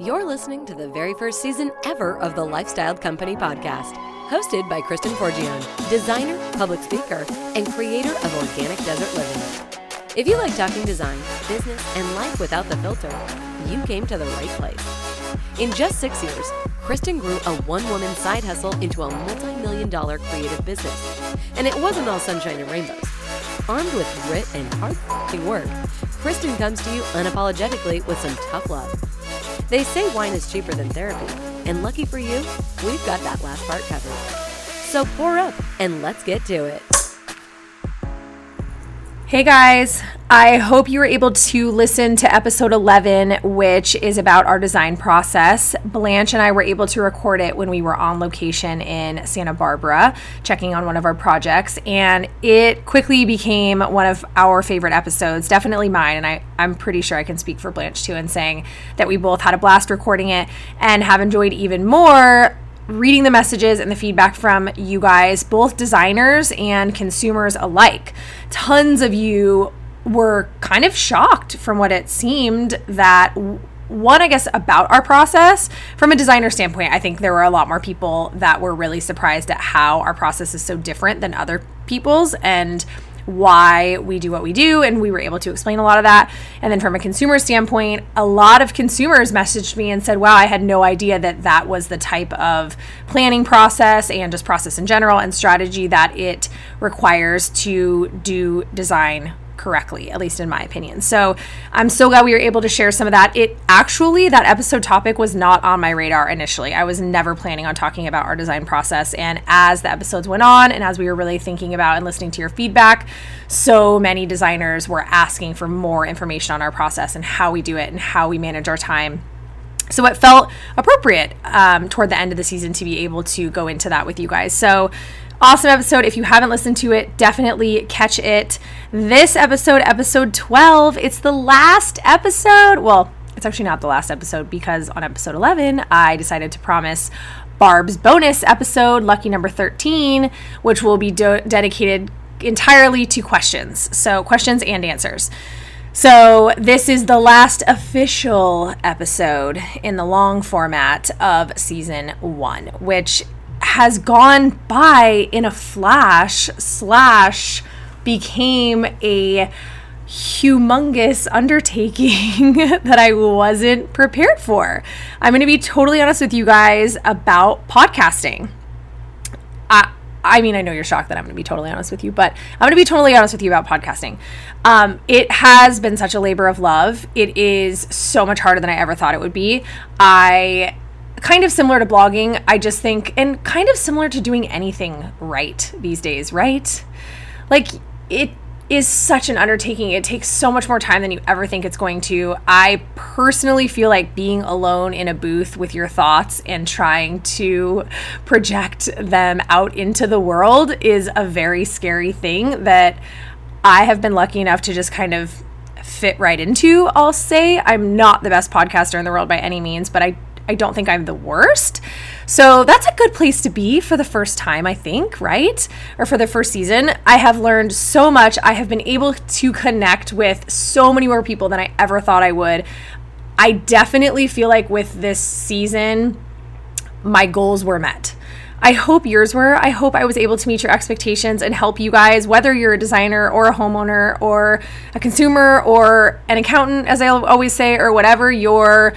You're listening to the very first season ever of the Lifestyle Company podcast, hosted by Kristen Forgione, designer, public speaker, and creator of Organic Desert Living. If you like talking design, business, and life without the filter, you came to the right place. In just six years, Kristen grew a one woman side hustle into a multi million dollar creative business. And it wasn't all sunshine and rainbows. Armed with grit and hard work, Kristen comes to you unapologetically with some tough love. They say wine is cheaper than therapy, and lucky for you, we've got that last part covered. So pour up and let's get to it. Hey guys, I hope you were able to listen to episode 11, which is about our design process. Blanche and I were able to record it when we were on location in Santa Barbara, checking on one of our projects, and it quickly became one of our favorite episodes, definitely mine. And I, I'm pretty sure I can speak for Blanche too in saying that we both had a blast recording it and have enjoyed even more reading the messages and the feedback from you guys, both designers and consumers alike. Tons of you were kind of shocked from what it seemed that one, I guess, about our process. From a designer standpoint, I think there were a lot more people that were really surprised at how our process is so different than other people's. And why we do what we do, and we were able to explain a lot of that. And then from a consumer standpoint, a lot of consumers messaged me and said, Wow, I had no idea that that was the type of planning process and just process in general and strategy that it requires to do design correctly, at least in my opinion. So I'm so glad we were able to share some of that. It actually, that episode topic was not on my radar initially. I was never planning on talking about our design process. And as the episodes went on, and as we were really thinking about and listening to your feedback, so many designers were asking for more information on our process and how we do it and how we manage our time. So it felt appropriate um, toward the end of the season to be able to go into that with you guys. So awesome episode. If you haven't listened to it, definitely catch it. This episode, episode 12, it's the last episode. Well, it's actually not the last episode because on episode 11, I decided to promise Barb's bonus episode, lucky number 13, which will be do- dedicated entirely to questions. So, questions and answers. So, this is the last official episode in the long format of season one, which has gone by in a flash slash became a humongous undertaking that I wasn't prepared for. I'm going to be totally honest with you guys about podcasting. I I mean, I know you're shocked that I'm going to be totally honest with you, but I'm going to be totally honest with you about podcasting. Um, it has been such a labor of love. It is so much harder than I ever thought it would be. I kind of similar to blogging, I just think, and kind of similar to doing anything right these days, right? Like, it is such an undertaking. It takes so much more time than you ever think it's going to. I personally feel like being alone in a booth with your thoughts and trying to project them out into the world is a very scary thing that I have been lucky enough to just kind of fit right into. I'll say I'm not the best podcaster in the world by any means, but I I don't think I'm the worst. So that's a good place to be for the first time, I think, right? Or for the first season. I have learned so much. I have been able to connect with so many more people than I ever thought I would. I definitely feel like with this season, my goals were met. I hope yours were. I hope I was able to meet your expectations and help you guys, whether you're a designer or a homeowner or a consumer or an accountant, as I always say, or whatever your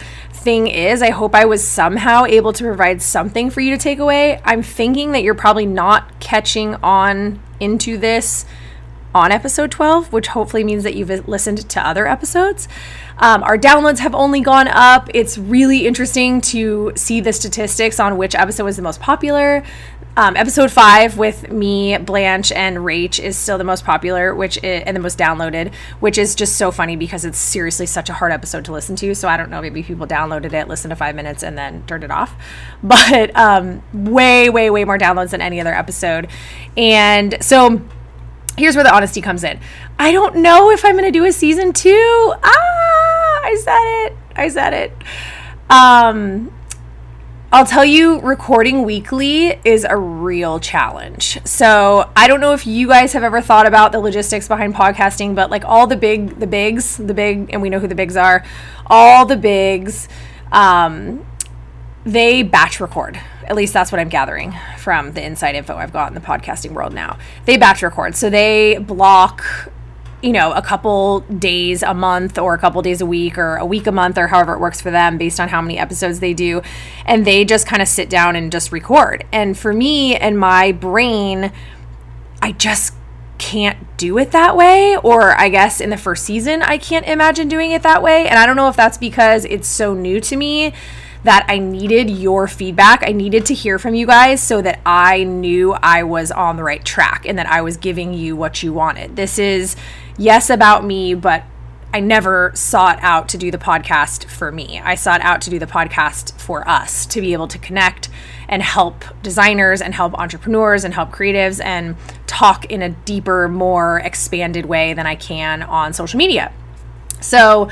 thing is. I hope I was somehow able to provide something for you to take away. I'm thinking that you're probably not catching on into this on episode 12, which hopefully means that you've listened to other episodes. Um, our downloads have only gone up. It's really interesting to see the statistics on which episode was the most popular. Um, episode five with me, Blanche, and Rach is still the most popular, which is, and the most downloaded, which is just so funny because it's seriously such a hard episode to listen to. So I don't know, maybe people downloaded it, listened to five minutes, and then turned it off. But um, way, way, way more downloads than any other episode. And so here's where the honesty comes in. I don't know if I'm going to do a season two. Ah, I said it. I said it. Um, I'll tell you, recording weekly is a real challenge. So I don't know if you guys have ever thought about the logistics behind podcasting, but like all the big, the bigs, the big, and we know who the bigs are, all the bigs um, they batch record. At least that's what I'm gathering from the inside info I've got in the podcasting world now. They batch record. So they block you know, a couple days a month or a couple days a week or a week a month or however it works for them based on how many episodes they do. And they just kind of sit down and just record. And for me and my brain, I just can't do it that way. Or I guess in the first season, I can't imagine doing it that way. And I don't know if that's because it's so new to me that I needed your feedback. I needed to hear from you guys so that I knew I was on the right track and that I was giving you what you wanted. This is yes, about me, but I never sought out to do the podcast for me. I sought out to do the podcast for us to be able to connect and help designers and help entrepreneurs and help creatives and talk in a deeper, more expanded way than I can on social media. So,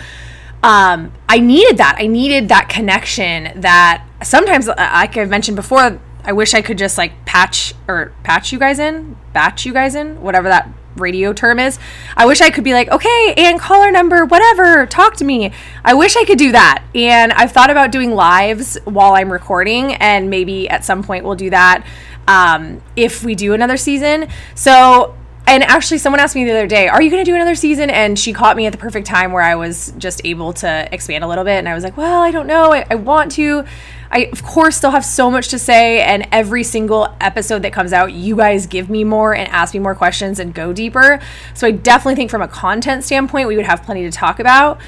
um, I needed that. I needed that connection that sometimes, uh, like I've mentioned before, I wish I could just like patch or patch you guys in, batch you guys in, whatever that radio term is. I wish I could be like, okay, and caller number, whatever, talk to me. I wish I could do that. And I've thought about doing lives while I'm recording, and maybe at some point we'll do that um, if we do another season. So, and actually, someone asked me the other day, Are you going to do another season? And she caught me at the perfect time where I was just able to expand a little bit. And I was like, Well, I don't know. I, I want to. I, of course, still have so much to say, and every single episode that comes out, you guys give me more and ask me more questions and go deeper. So I definitely think from a content standpoint, we would have plenty to talk about.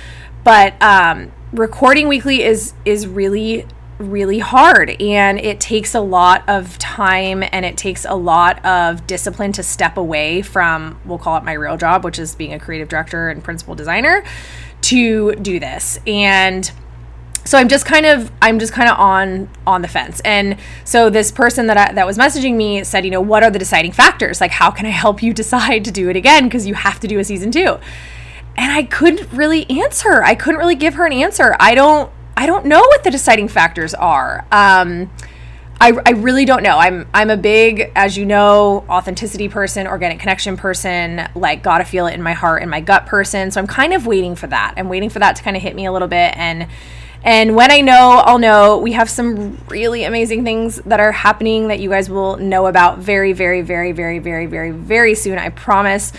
But um, recording weekly is is really really hard and it takes a lot of time and it takes a lot of discipline to step away from we'll call it my real job which is being a creative director and principal designer to do this and so I'm just kind of I'm just kind of on on the fence. And so this person that I, that was messaging me said, you know, what are the deciding factors? Like how can I help you decide to do it again because you have to do a season 2. And I couldn't really answer. I couldn't really give her an answer. I don't I don't know what the deciding factors are. Um I, I really don't know. I'm I'm a big, as you know, authenticity person, organic connection person, like gotta feel it in my heart and my gut person. So I'm kind of waiting for that. I'm waiting for that to kind of hit me a little bit and and when I know, I'll know. We have some really amazing things that are happening that you guys will know about very, very, very, very, very, very, very soon. I promise.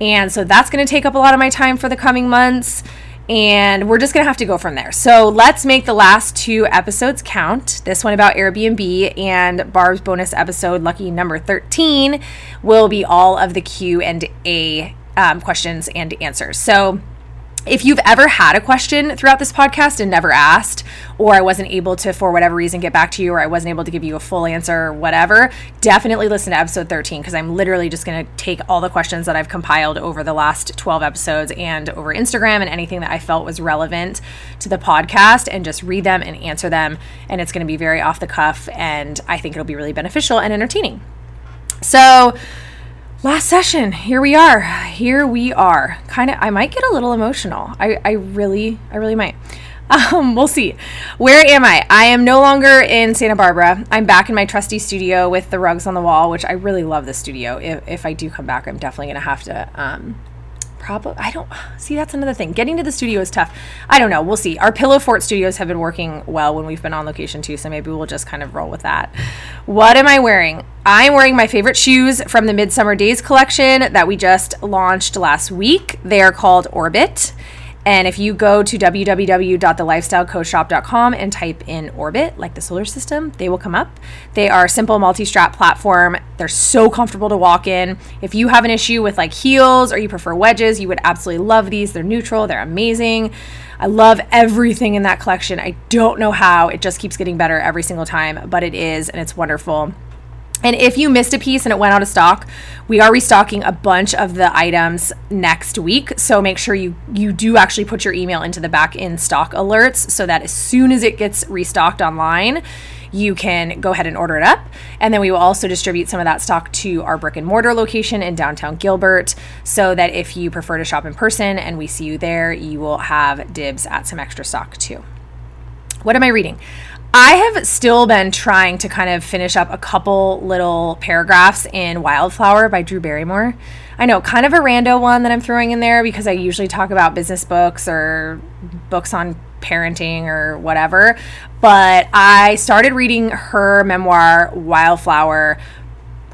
And so that's going to take up a lot of my time for the coming months. And we're just going to have to go from there. So let's make the last two episodes count. This one about Airbnb and Barb's bonus episode, lucky number 13, will be all of the Q and A um, questions and answers. So if you've ever had a question throughout this podcast and never asked, or I wasn't able to, for whatever reason, get back to you, or I wasn't able to give you a full answer, or whatever, definitely listen to episode 13 because I'm literally just going to take all the questions that I've compiled over the last 12 episodes and over Instagram and anything that I felt was relevant to the podcast and just read them and answer them. And it's going to be very off the cuff, and I think it'll be really beneficial and entertaining. So, last session. Here we are. Here we are. Kind of i might get a little emotional. I i really i really might. Um, we'll see. Where am i? I am no longer in santa barbara. I'm back in my trusty studio with the rugs on the wall which i really love the studio. If, if i do come back i'm definitely going to have to um, probably I don't see that's another thing. Getting to the studio is tough. I don't know. We'll see. Our Pillow Fort studios have been working well when we've been on location too, so maybe we'll just kind of roll with that. What am I wearing? I'm wearing my favorite shoes from the Midsummer Days collection that we just launched last week. They are called Orbit. And if you go to www.thelifestylecoshop.com and type in Orbit, like the solar system, they will come up. They are simple multi strap platform. They're so comfortable to walk in. If you have an issue with like heels or you prefer wedges, you would absolutely love these. They're neutral, they're amazing. I love everything in that collection. I don't know how. It just keeps getting better every single time, but it is, and it's wonderful. And if you missed a piece and it went out of stock, we are restocking a bunch of the items next week. So make sure you you do actually put your email into the back in stock alerts so that as soon as it gets restocked online, you can go ahead and order it up. And then we will also distribute some of that stock to our brick and mortar location in downtown Gilbert so that if you prefer to shop in person and we see you there, you will have dibs at some extra stock too. What am I reading? I have still been trying to kind of finish up a couple little paragraphs in Wildflower by Drew Barrymore. I know, kind of a rando one that I'm throwing in there because I usually talk about business books or books on parenting or whatever. But I started reading her memoir, Wildflower,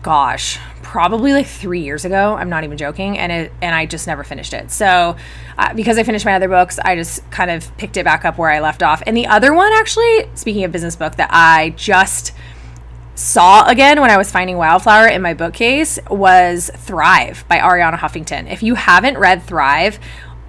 gosh, probably like three years ago. I'm not even joking, and it and I just never finished it. So uh, because I finished my other books, I just kind of picked it back up where I left off. And the other one, actually, speaking of business book, that I just saw again when I was finding Wildflower in my bookcase was Thrive by Arianna Huffington. If you haven't read Thrive,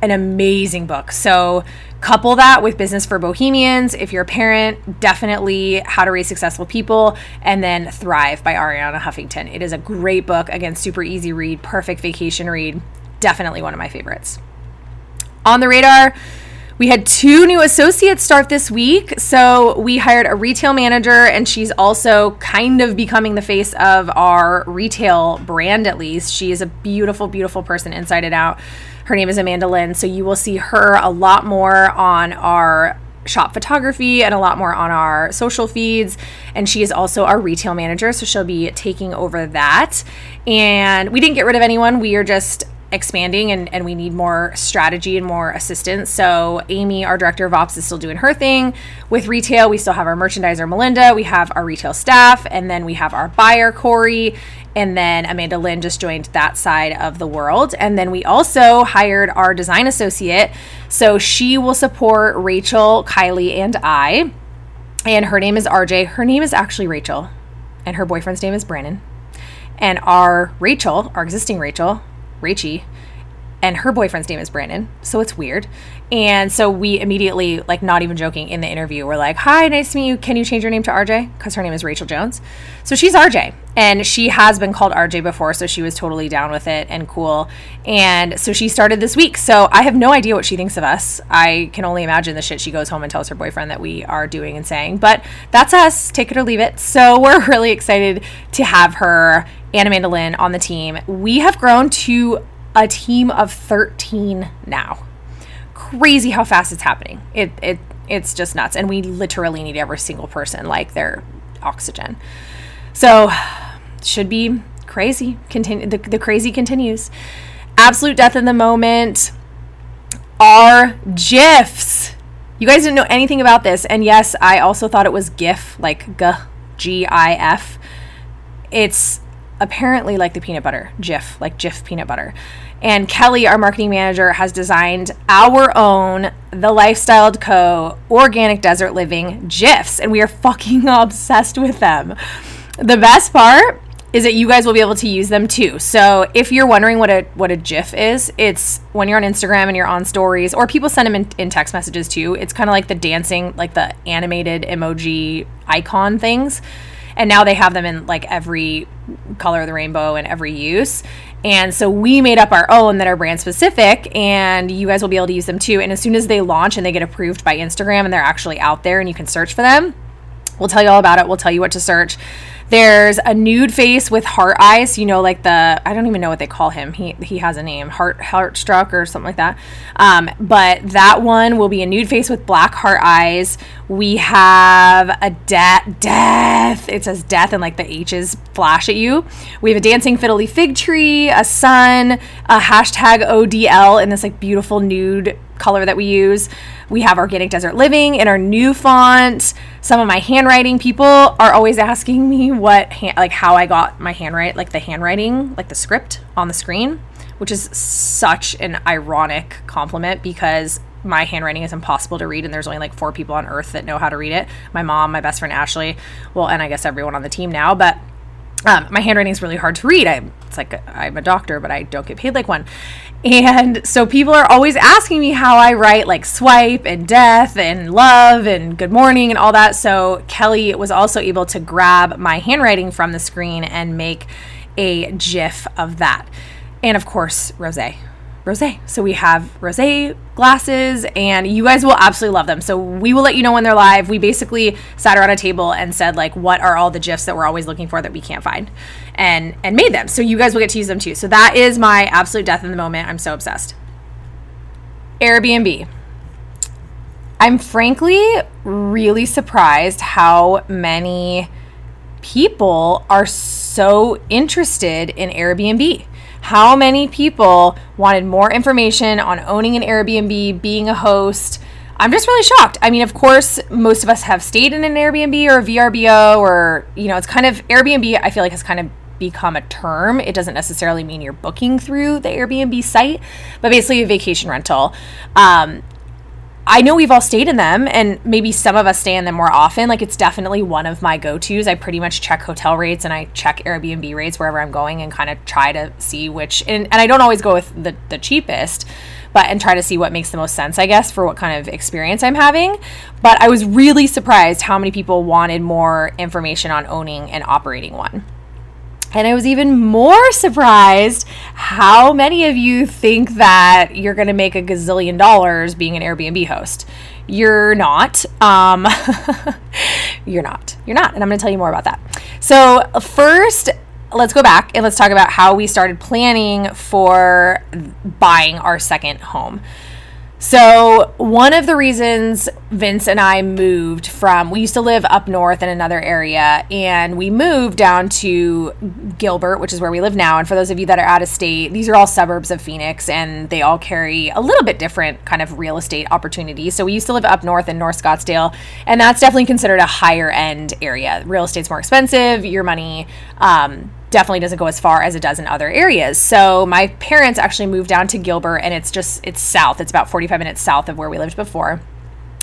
an amazing book. So couple that with Business for Bohemians. If you're a parent, definitely How to Raise Successful People and then Thrive by Arianna Huffington. It is a great book. Again, super easy read, perfect vacation read. Definitely one of my favorites. On the radar, we had two new associates start this week. So we hired a retail manager, and she's also kind of becoming the face of our retail brand, at least. She is a beautiful, beautiful person inside and out. Her name is Amanda Lynn. So you will see her a lot more on our shop photography and a lot more on our social feeds. And she is also our retail manager. So she'll be taking over that. And we didn't get rid of anyone. We are just expanding and, and we need more strategy and more assistance. So Amy, our director of ops, is still doing her thing. With retail, we still have our merchandiser Melinda, we have our retail staff, and then we have our buyer Corey, and then Amanda Lynn just joined that side of the world. And then we also hired our design associate. So she will support Rachel, Kylie, and I. And her name is RJ. Her name is actually Rachel. And her boyfriend's name is Brandon. And our Rachel, our existing Rachel, Rachie, and her boyfriend's name is Brandon. So it's weird. And so we immediately, like, not even joking, in the interview, we're like, Hi, nice to meet you. Can you change your name to RJ? Because her name is Rachel Jones. So she's RJ. And she has been called RJ before. So she was totally down with it and cool. And so she started this week. So I have no idea what she thinks of us. I can only imagine the shit she goes home and tells her boyfriend that we are doing and saying. But that's us. Take it or leave it. So we're really excited to have her and Amanda Lynn on the team. We have grown to a team of 13 now crazy how fast it's happening. It it it's just nuts, and we literally need every single person like their oxygen. So should be crazy. Continue the, the crazy continues. Absolute death in the moment. Are gifs. You guys didn't know anything about this, and yes, I also thought it was GIF, like G G I F. It's apparently like the peanut butter, Jif, like Jif peanut butter. And Kelly, our marketing manager, has designed our own The Lifestyled Co. Organic Desert Living GIFs, and we are fucking obsessed with them. The best part is that you guys will be able to use them too. So if you're wondering what a what a GIF is, it's when you're on Instagram and you're on stories, or people send them in, in text messages too. It's kind of like the dancing, like the animated emoji icon things and now they have them in like every color of the rainbow and every use. And so we made up our own that are brand specific, and you guys will be able to use them too. And as soon as they launch and they get approved by Instagram and they're actually out there and you can search for them, we'll tell you all about it. We'll tell you what to search. There's a nude face with heart eyes. You know, like the I don't even know what they call him. He he has a name, heart heart struck or something like that. Um, but that one will be a nude face with black heart eyes. We have a de- death. It says death and like the H's flash at you. We have a dancing fiddle leaf fig tree, a sun, a hashtag ODL in this like beautiful nude color that we use. We have Organic Desert Living in our new font. Some of my handwriting people are always asking me what, like, how I got my handwrite, like the handwriting, like the script on the screen, which is such an ironic compliment because my handwriting is impossible to read and there's only like four people on earth that know how to read it my mom my best friend ashley well and i guess everyone on the team now but um, my handwriting is really hard to read. I, it's like I'm a doctor, but I don't get paid like one. And so people are always asking me how I write like swipe and death and love and good morning and all that. So Kelly was also able to grab my handwriting from the screen and make a GIF of that. And of course, Rose rose. So we have rose glasses, and you guys will absolutely love them. So we will let you know when they're live. We basically sat around a table and said like, what are all the gifs that we're always looking for that we can't find, and and made them. So you guys will get to use them too. So that is my absolute death in the moment. I'm so obsessed. Airbnb. I'm frankly really surprised how many people are so interested in Airbnb how many people wanted more information on owning an Airbnb, being a host? I'm just really shocked. I mean, of course, most of us have stayed in an Airbnb or a VRBO, or, you know, it's kind of Airbnb, I feel like has kind of become a term. It doesn't necessarily mean you're booking through the Airbnb site, but basically a vacation rental. Um, I know we've all stayed in them, and maybe some of us stay in them more often. Like, it's definitely one of my go tos. I pretty much check hotel rates and I check Airbnb rates wherever I'm going and kind of try to see which, and, and I don't always go with the, the cheapest but and try to see what makes the most sense, I guess, for what kind of experience I'm having. But I was really surprised how many people wanted more information on owning and operating one. And I was even more surprised how many of you think that you're going to make a gazillion dollars being an Airbnb host. You're not. Um, you're not. You're not. And I'm going to tell you more about that. So, first, let's go back and let's talk about how we started planning for buying our second home. So, one of the reasons Vince and I moved from, we used to live up north in another area, and we moved down to Gilbert, which is where we live now. And for those of you that are out of state, these are all suburbs of Phoenix, and they all carry a little bit different kind of real estate opportunities. So, we used to live up north in North Scottsdale, and that's definitely considered a higher end area. Real estate's more expensive, your money, um, definitely doesn't go as far as it does in other areas. So my parents actually moved down to Gilbert and it's just it's south. It's about 45 minutes south of where we lived before.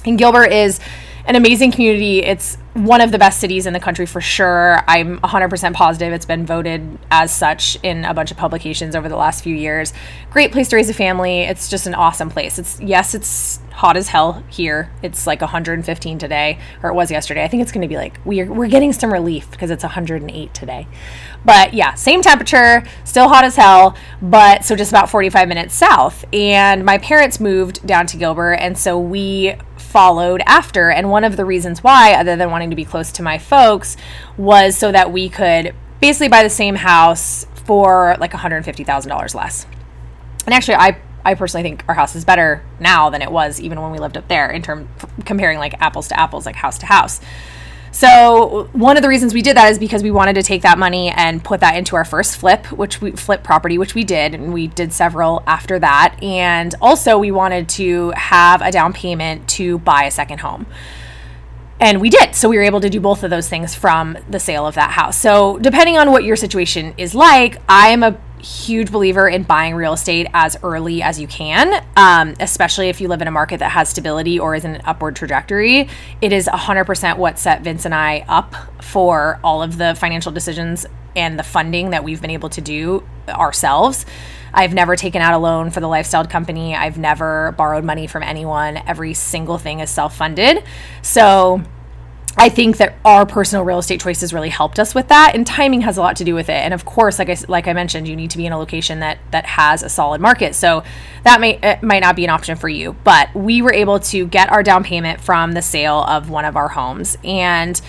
And Gilbert is an amazing community. It's one of the best cities in the country for sure. I'm 100% positive it's been voted as such in a bunch of publications over the last few years. Great place to raise a family. It's just an awesome place. It's yes, it's hot as hell here. It's like 115 today, or it was yesterday. I think it's going to be like we're we're getting some relief because it's 108 today. But yeah, same temperature, still hot as hell, but so just about 45 minutes south. And my parents moved down to Gilbert, and so we followed after. And one of the reasons why, other than wanting to be close to my folks, was so that we could basically buy the same house for like $150,000 less. And actually, I I personally think our house is better now than it was even when we lived up there in term comparing like apples to apples, like house to house. So one of the reasons we did that is because we wanted to take that money and put that into our first flip, which we flip property, which we did, and we did several after that. And also we wanted to have a down payment to buy a second home. And we did. So we were able to do both of those things from the sale of that house. So depending on what your situation is like, I am a huge believer in buying real estate as early as you can, um, especially if you live in a market that has stability or is in an upward trajectory. It is 100% what set Vince and I up for all of the financial decisions and the funding that we've been able to do ourselves. I've never taken out a loan for the lifestyle company. I've never borrowed money from anyone. Every single thing is self funded. So, I think that our personal real estate choices really helped us with that, and timing has a lot to do with it. And of course, like I like I mentioned, you need to be in a location that that has a solid market. So that may might not be an option for you. But we were able to get our down payment from the sale of one of our homes, and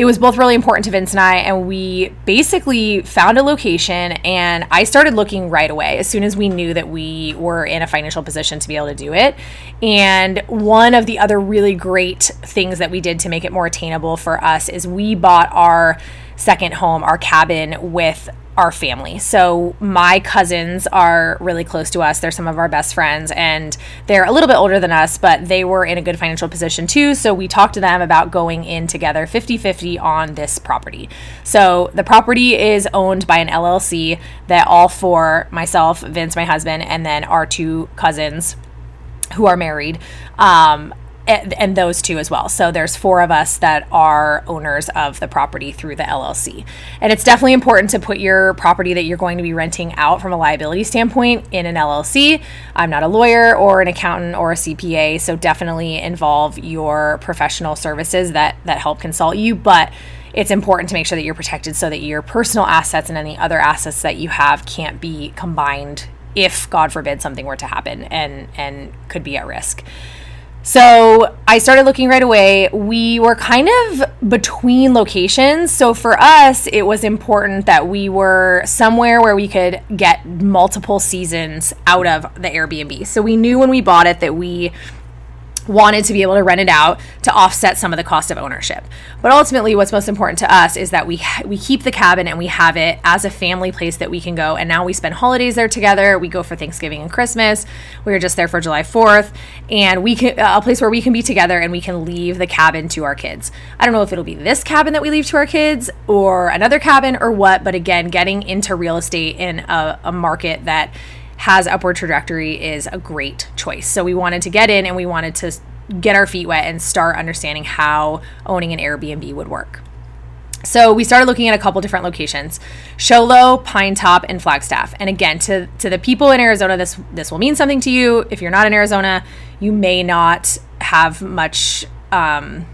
it was both really important to Vince and I, and we basically found a location. And I started looking right away as soon as we knew that we were in a financial position to be able to do it. And one of the other really great things that we did to make it more attainable for us is we bought our second home, our cabin, with our family. So my cousins are really close to us. They're some of our best friends and they're a little bit older than us, but they were in a good financial position too. So we talked to them about going in together 50-50 on this property. So the property is owned by an LLC that all four, myself, Vince, my husband, and then our two cousins who are married um, and, those two as well. So there's four of us that are owners of the property through the LLC. And it's definitely important to put your property that you're going to be renting out from a liability standpoint in an LLC. I'm not a lawyer or an accountant or a CPA, so definitely involve your professional services that that help consult you, but it's important to make sure that you're protected so that your personal assets and any other assets that you have can't be combined if god forbid something were to happen and and could be at risk. So I started looking right away. We were kind of between locations. So for us, it was important that we were somewhere where we could get multiple seasons out of the Airbnb. So we knew when we bought it that we wanted to be able to rent it out to offset some of the cost of ownership. But ultimately what's most important to us is that we we keep the cabin and we have it as a family place that we can go and now we spend holidays there together. We go for Thanksgiving and Christmas. We were just there for July 4th and we can a place where we can be together and we can leave the cabin to our kids. I don't know if it'll be this cabin that we leave to our kids or another cabin or what, but again, getting into real estate in a, a market that has upward trajectory is a great choice. So we wanted to get in and we wanted to get our feet wet and start understanding how owning an Airbnb would work. So we started looking at a couple different locations: Show Low, Pine Top, and Flagstaff. And again, to to the people in Arizona, this this will mean something to you. If you're not in Arizona, you may not have much um,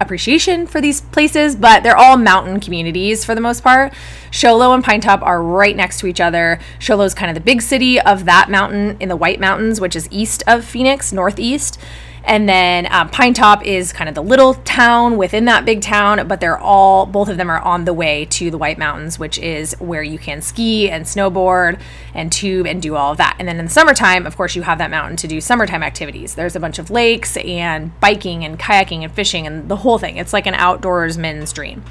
appreciation for these places, but they're all mountain communities for the most part. Show Low and Pine Top are right next to each other. Show Low is kind of the big city of that mountain in the White Mountains, which is east of Phoenix, northeast. And then um, Pine Top is kind of the little town within that big town, but they're all, both of them are on the way to the White Mountains, which is where you can ski and snowboard and tube and do all of that. And then in the summertime, of course, you have that mountain to do summertime activities. There's a bunch of lakes and biking and kayaking and fishing and the whole thing. It's like an outdoorsman's dream.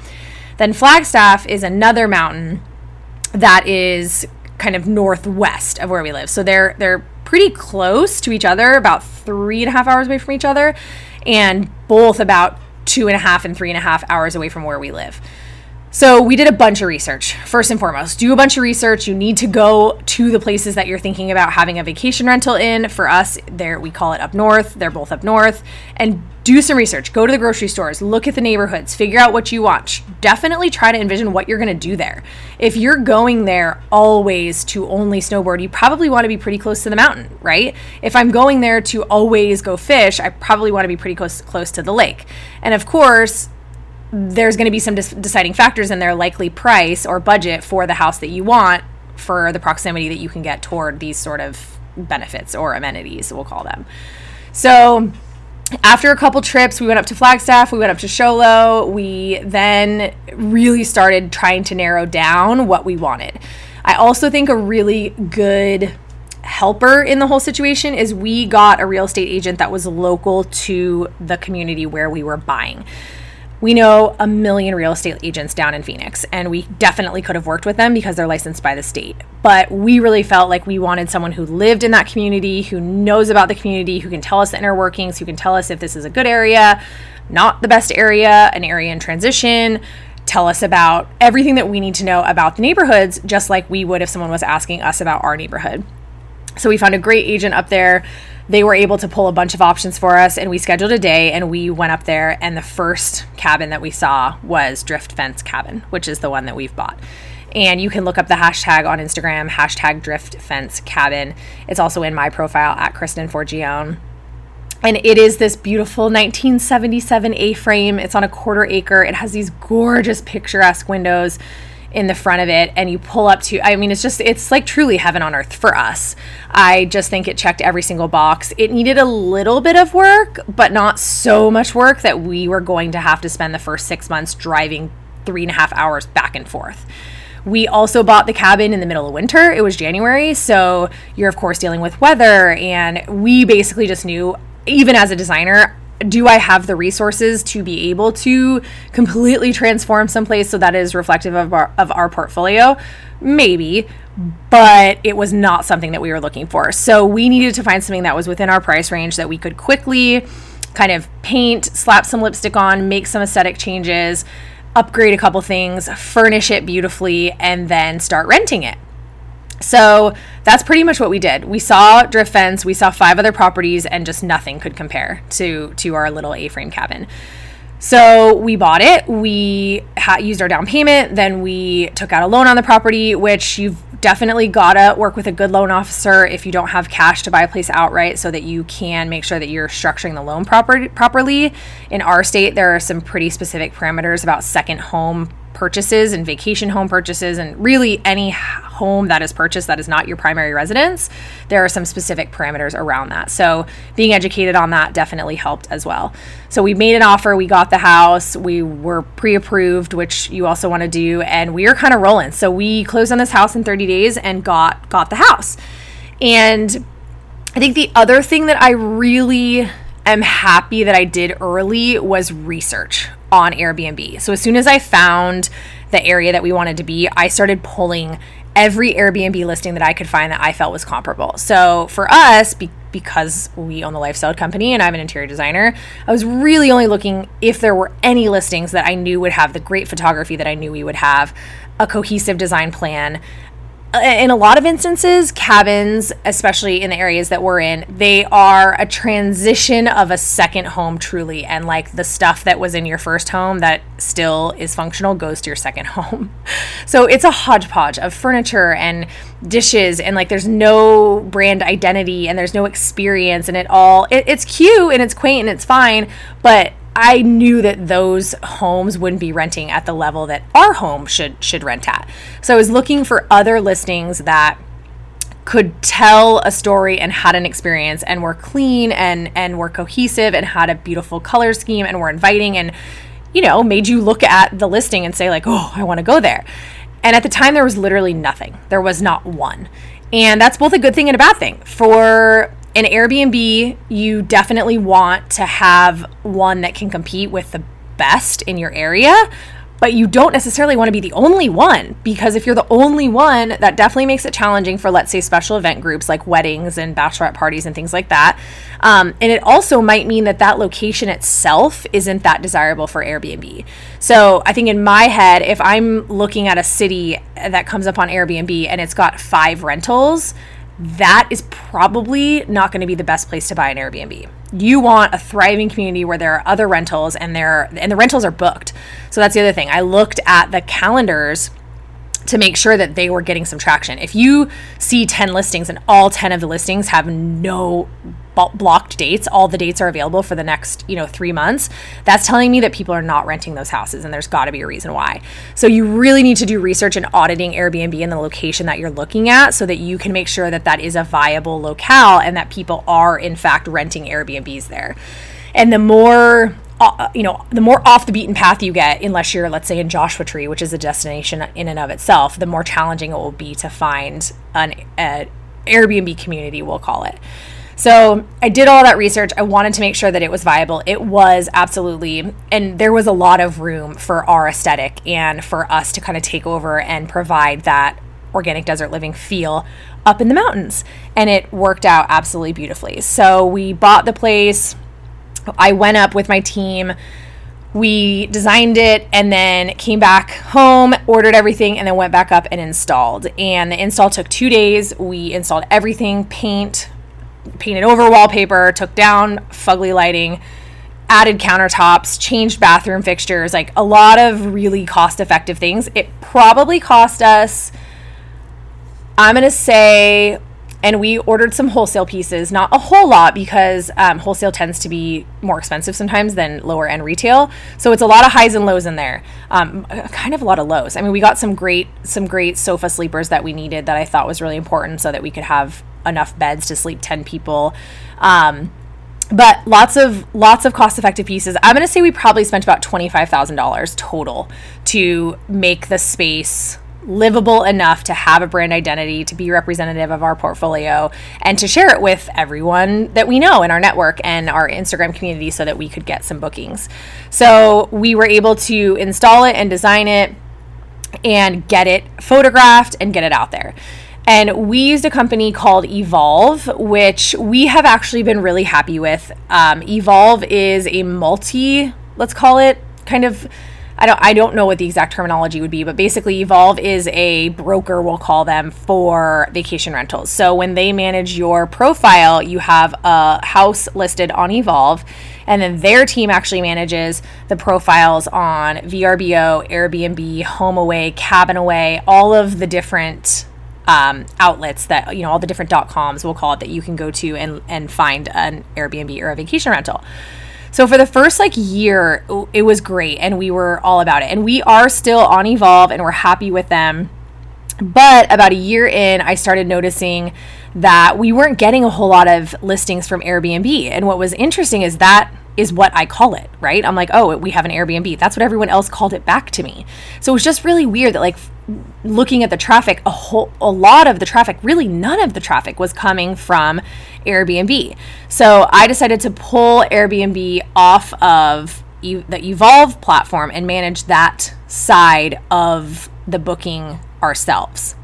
Then Flagstaff is another mountain that is kind of northwest of where we live. So they're they're pretty close to each other, about three and a half hours away from each other, and both about two and a half and three and a half hours away from where we live. So we did a bunch of research. First and foremost, do a bunch of research. You need to go to the places that you're thinking about having a vacation rental in. For us, there we call it up north. They're both up north. And do some research. Go to the grocery stores, look at the neighborhoods, figure out what you want. Definitely try to envision what you're going to do there. If you're going there always to only snowboard, you probably want to be pretty close to the mountain, right? If I'm going there to always go fish, I probably want to be pretty close close to the lake. And of course, there's going to be some deciding factors in their likely price or budget for the house that you want for the proximity that you can get toward these sort of benefits or amenities, we'll call them. So, after a couple trips, we went up to Flagstaff, we went up to Show Low. We then really started trying to narrow down what we wanted. I also think a really good helper in the whole situation is we got a real estate agent that was local to the community where we were buying we know a million real estate agents down in Phoenix, and we definitely could have worked with them because they're licensed by the state. But we really felt like we wanted someone who lived in that community, who knows about the community, who can tell us the inner workings, who can tell us if this is a good area, not the best area, an area in transition, tell us about everything that we need to know about the neighborhoods, just like we would if someone was asking us about our neighborhood. So we found a great agent up there. They were able to pull a bunch of options for us and we scheduled a day and we went up there and the first cabin that we saw was drift fence cabin which is the one that we've bought. And you can look up the hashtag on instagram hashtag drift fence cabin. It's also in my profile at kristen forgione. And it is this beautiful 1977 a-frame. It's on a quarter acre. It has these gorgeous picturesque windows in the front of it and you pull up to I mean it's just it's like truly heaven on earth for us. I just think it checked every single box. It needed a little bit of work, but not so much work that we were going to have to spend the first six months driving three and a half hours back and forth. We also bought the cabin in the middle of winter. It was January, so you're of course dealing with weather and we basically just knew even as a designer, do I have the resources to be able to completely transform someplace so that is reflective of our, of our portfolio? Maybe, but it was not something that we were looking for. So we needed to find something that was within our price range that we could quickly kind of paint, slap some lipstick on, make some aesthetic changes, upgrade a couple things, furnish it beautifully, and then start renting it. So that's pretty much what we did. We saw Drift Fence, we saw five other properties, and just nothing could compare to to our little A-frame cabin. So we bought it. We ha- used our down payment. Then we took out a loan on the property, which you've definitely gotta work with a good loan officer if you don't have cash to buy a place outright, so that you can make sure that you're structuring the loan proper- properly. In our state, there are some pretty specific parameters about second home purchases and vacation home purchases and really any home that is purchased that is not your primary residence, there are some specific parameters around that. So being educated on that definitely helped as well. So we made an offer, we got the house, we were pre-approved, which you also want to do, and we are kind of rolling. So we closed on this house in 30 days and got got the house. And I think the other thing that I really am happy that I did early was research on Airbnb. So as soon as I found the area that we wanted to be, I started pulling every Airbnb listing that I could find that I felt was comparable. So for us, be- because we own the lifestyle company and I'm an interior designer, I was really only looking if there were any listings that I knew would have the great photography that I knew we would have, a cohesive design plan, in a lot of instances, cabins, especially in the areas that we're in, they are a transition of a second home truly. And like the stuff that was in your first home that still is functional goes to your second home. So it's a hodgepodge of furniture and dishes. And like there's no brand identity and there's no experience. And it all, it, it's cute and it's quaint and it's fine. But I knew that those homes wouldn't be renting at the level that our home should should rent at. So I was looking for other listings that could tell a story and had an experience and were clean and and were cohesive and had a beautiful color scheme and were inviting and you know made you look at the listing and say like oh I want to go there. And at the time there was literally nothing. There was not one. And that's both a good thing and a bad thing. For an Airbnb, you definitely want to have one that can compete with the best in your area, but you don't necessarily want to be the only one because if you're the only one, that definitely makes it challenging for, let's say, special event groups like weddings and bachelorette parties and things like that. Um, and it also might mean that that location itself isn't that desirable for Airbnb. So I think in my head, if I'm looking at a city that comes up on Airbnb and it's got five rentals, that is probably not going to be the best place to buy an Airbnb. You want a thriving community where there are other rentals and there and the rentals are booked. So that's the other thing. I looked at the calendars to make sure that they were getting some traction. If you see 10 listings and all 10 of the listings have no blocked dates, all the dates are available for the next, you know, 3 months, that's telling me that people are not renting those houses and there's got to be a reason why. So you really need to do research and auditing Airbnb in the location that you're looking at so that you can make sure that that is a viable locale and that people are in fact renting Airbnbs there. And the more uh, you know, the more off the beaten path you get, unless you're, let's say, in Joshua Tree, which is a destination in and of itself, the more challenging it will be to find an Airbnb community, we'll call it. So I did all that research. I wanted to make sure that it was viable. It was absolutely, and there was a lot of room for our aesthetic and for us to kind of take over and provide that organic desert living feel up in the mountains. And it worked out absolutely beautifully. So we bought the place. I went up with my team. We designed it and then came back home, ordered everything, and then went back up and installed. And the install took two days. We installed everything paint, painted over wallpaper, took down fugly lighting, added countertops, changed bathroom fixtures, like a lot of really cost effective things. It probably cost us, I'm going to say, and we ordered some wholesale pieces, not a whole lot because um, wholesale tends to be more expensive sometimes than lower end retail. So it's a lot of highs and lows in there, um, kind of a lot of lows. I mean, we got some great some great sofa sleepers that we needed that I thought was really important so that we could have enough beds to sleep 10 people. Um, but lots of lots of cost effective pieces. I'm going to say we probably spent about $25,000 total to make the space livable enough to have a brand identity, to be representative of our portfolio, and to share it with everyone that we know in our network and our Instagram community so that we could get some bookings. So we were able to install it and design it and get it photographed and get it out there. And we used a company called Evolve, which we have actually been really happy with. Um, Evolve is a multi, let's call it, kind of. I don't I don't know what the exact terminology would be, but basically Evolve is a broker, we'll call them, for vacation rentals. So when they manage your profile, you have a house listed on Evolve, and then their team actually manages the profiles on VRBO, Airbnb, HomeAway, Cabin Away, all of the different um, outlets that you know all the different dot coms we'll call it that you can go to and and find an Airbnb or a vacation rental. So for the first like year, it was great, and we were all about it. And we are still on Evolve, and we're happy with them. But about a year in, I started noticing that we weren't getting a whole lot of listings from Airbnb. And what was interesting is that is what I call it, right? I'm like, oh, we have an Airbnb. That's what everyone else called it back to me. So it was just really weird that like looking at the traffic, a whole a lot of the traffic, really none of the traffic was coming from Airbnb. So I decided to pull Airbnb off of the Evolve platform and manage that side of the booking ourselves.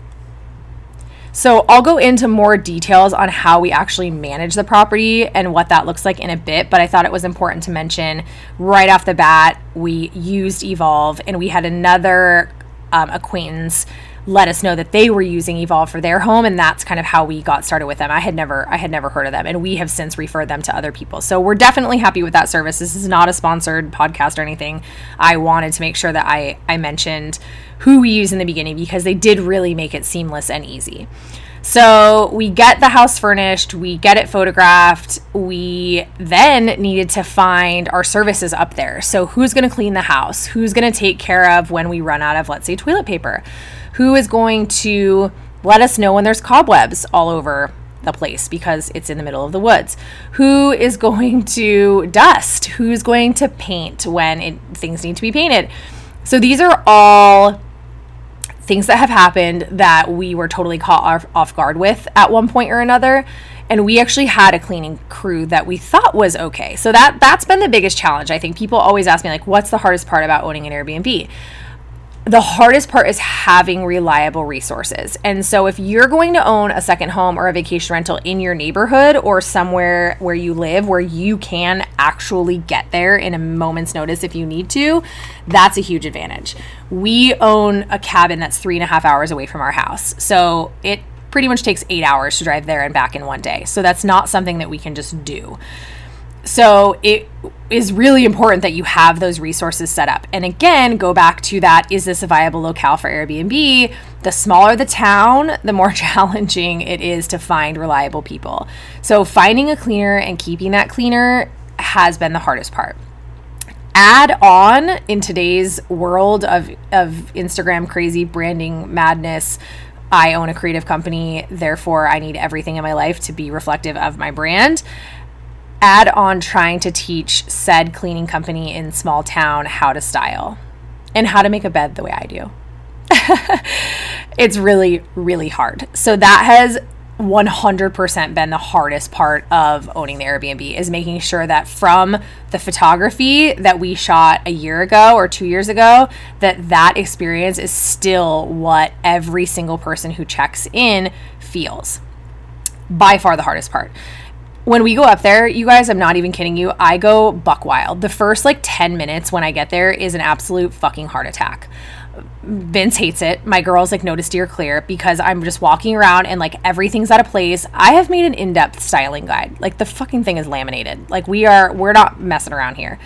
So I'll go into more details on how we actually manage the property and what that looks like in a bit, but I thought it was important to mention right off the bat we used Evolve and we had another um, acquaintance let us know that they were using Evolve for their home and that's kind of how we got started with them. I had never I had never heard of them and we have since referred them to other people. So we're definitely happy with that service. This is not a sponsored podcast or anything. I wanted to make sure that I I mentioned who we use in the beginning because they did really make it seamless and easy. So we get the house furnished, we get it photographed. We then needed to find our services up there. So who's going to clean the house? Who's going to take care of when we run out of, let's say, toilet paper? Who is going to let us know when there's cobwebs all over the place because it's in the middle of the woods? Who is going to dust? Who's going to paint when it, things need to be painted? So these are all things that have happened that we were totally caught off, guard with at one point or another and we actually had a cleaning crew that we thought was okay so that that's been the biggest challenge i think people always ask me like what's the hardest part about owning an airbnb the hardest part is having reliable resources. And so, if you're going to own a second home or a vacation rental in your neighborhood or somewhere where you live where you can actually get there in a moment's notice if you need to, that's a huge advantage. We own a cabin that's three and a half hours away from our house. So, it pretty much takes eight hours to drive there and back in one day. So, that's not something that we can just do. So it is really important that you have those resources set up. And again, go back to that is this a viable locale for Airbnb? The smaller the town, the more challenging it is to find reliable people. So finding a cleaner and keeping that cleaner has been the hardest part. Add on in today's world of, of Instagram crazy branding madness, I own a creative company, therefore, I need everything in my life to be reflective of my brand add on trying to teach said cleaning company in small town how to style and how to make a bed the way I do. it's really, really hard. So that has 100% been the hardest part of owning the Airbnb is making sure that from the photography that we shot a year ago or 2 years ago that that experience is still what every single person who checks in feels. By far the hardest part when we go up there, you guys, I'm not even kidding you. I go buck wild. The first like 10 minutes when I get there is an absolute fucking heart attack. Vince hates it. My girls like notice steer clear because I'm just walking around and like everything's out of place. I have made an in-depth styling guide. Like the fucking thing is laminated. Like we are we're not messing around here.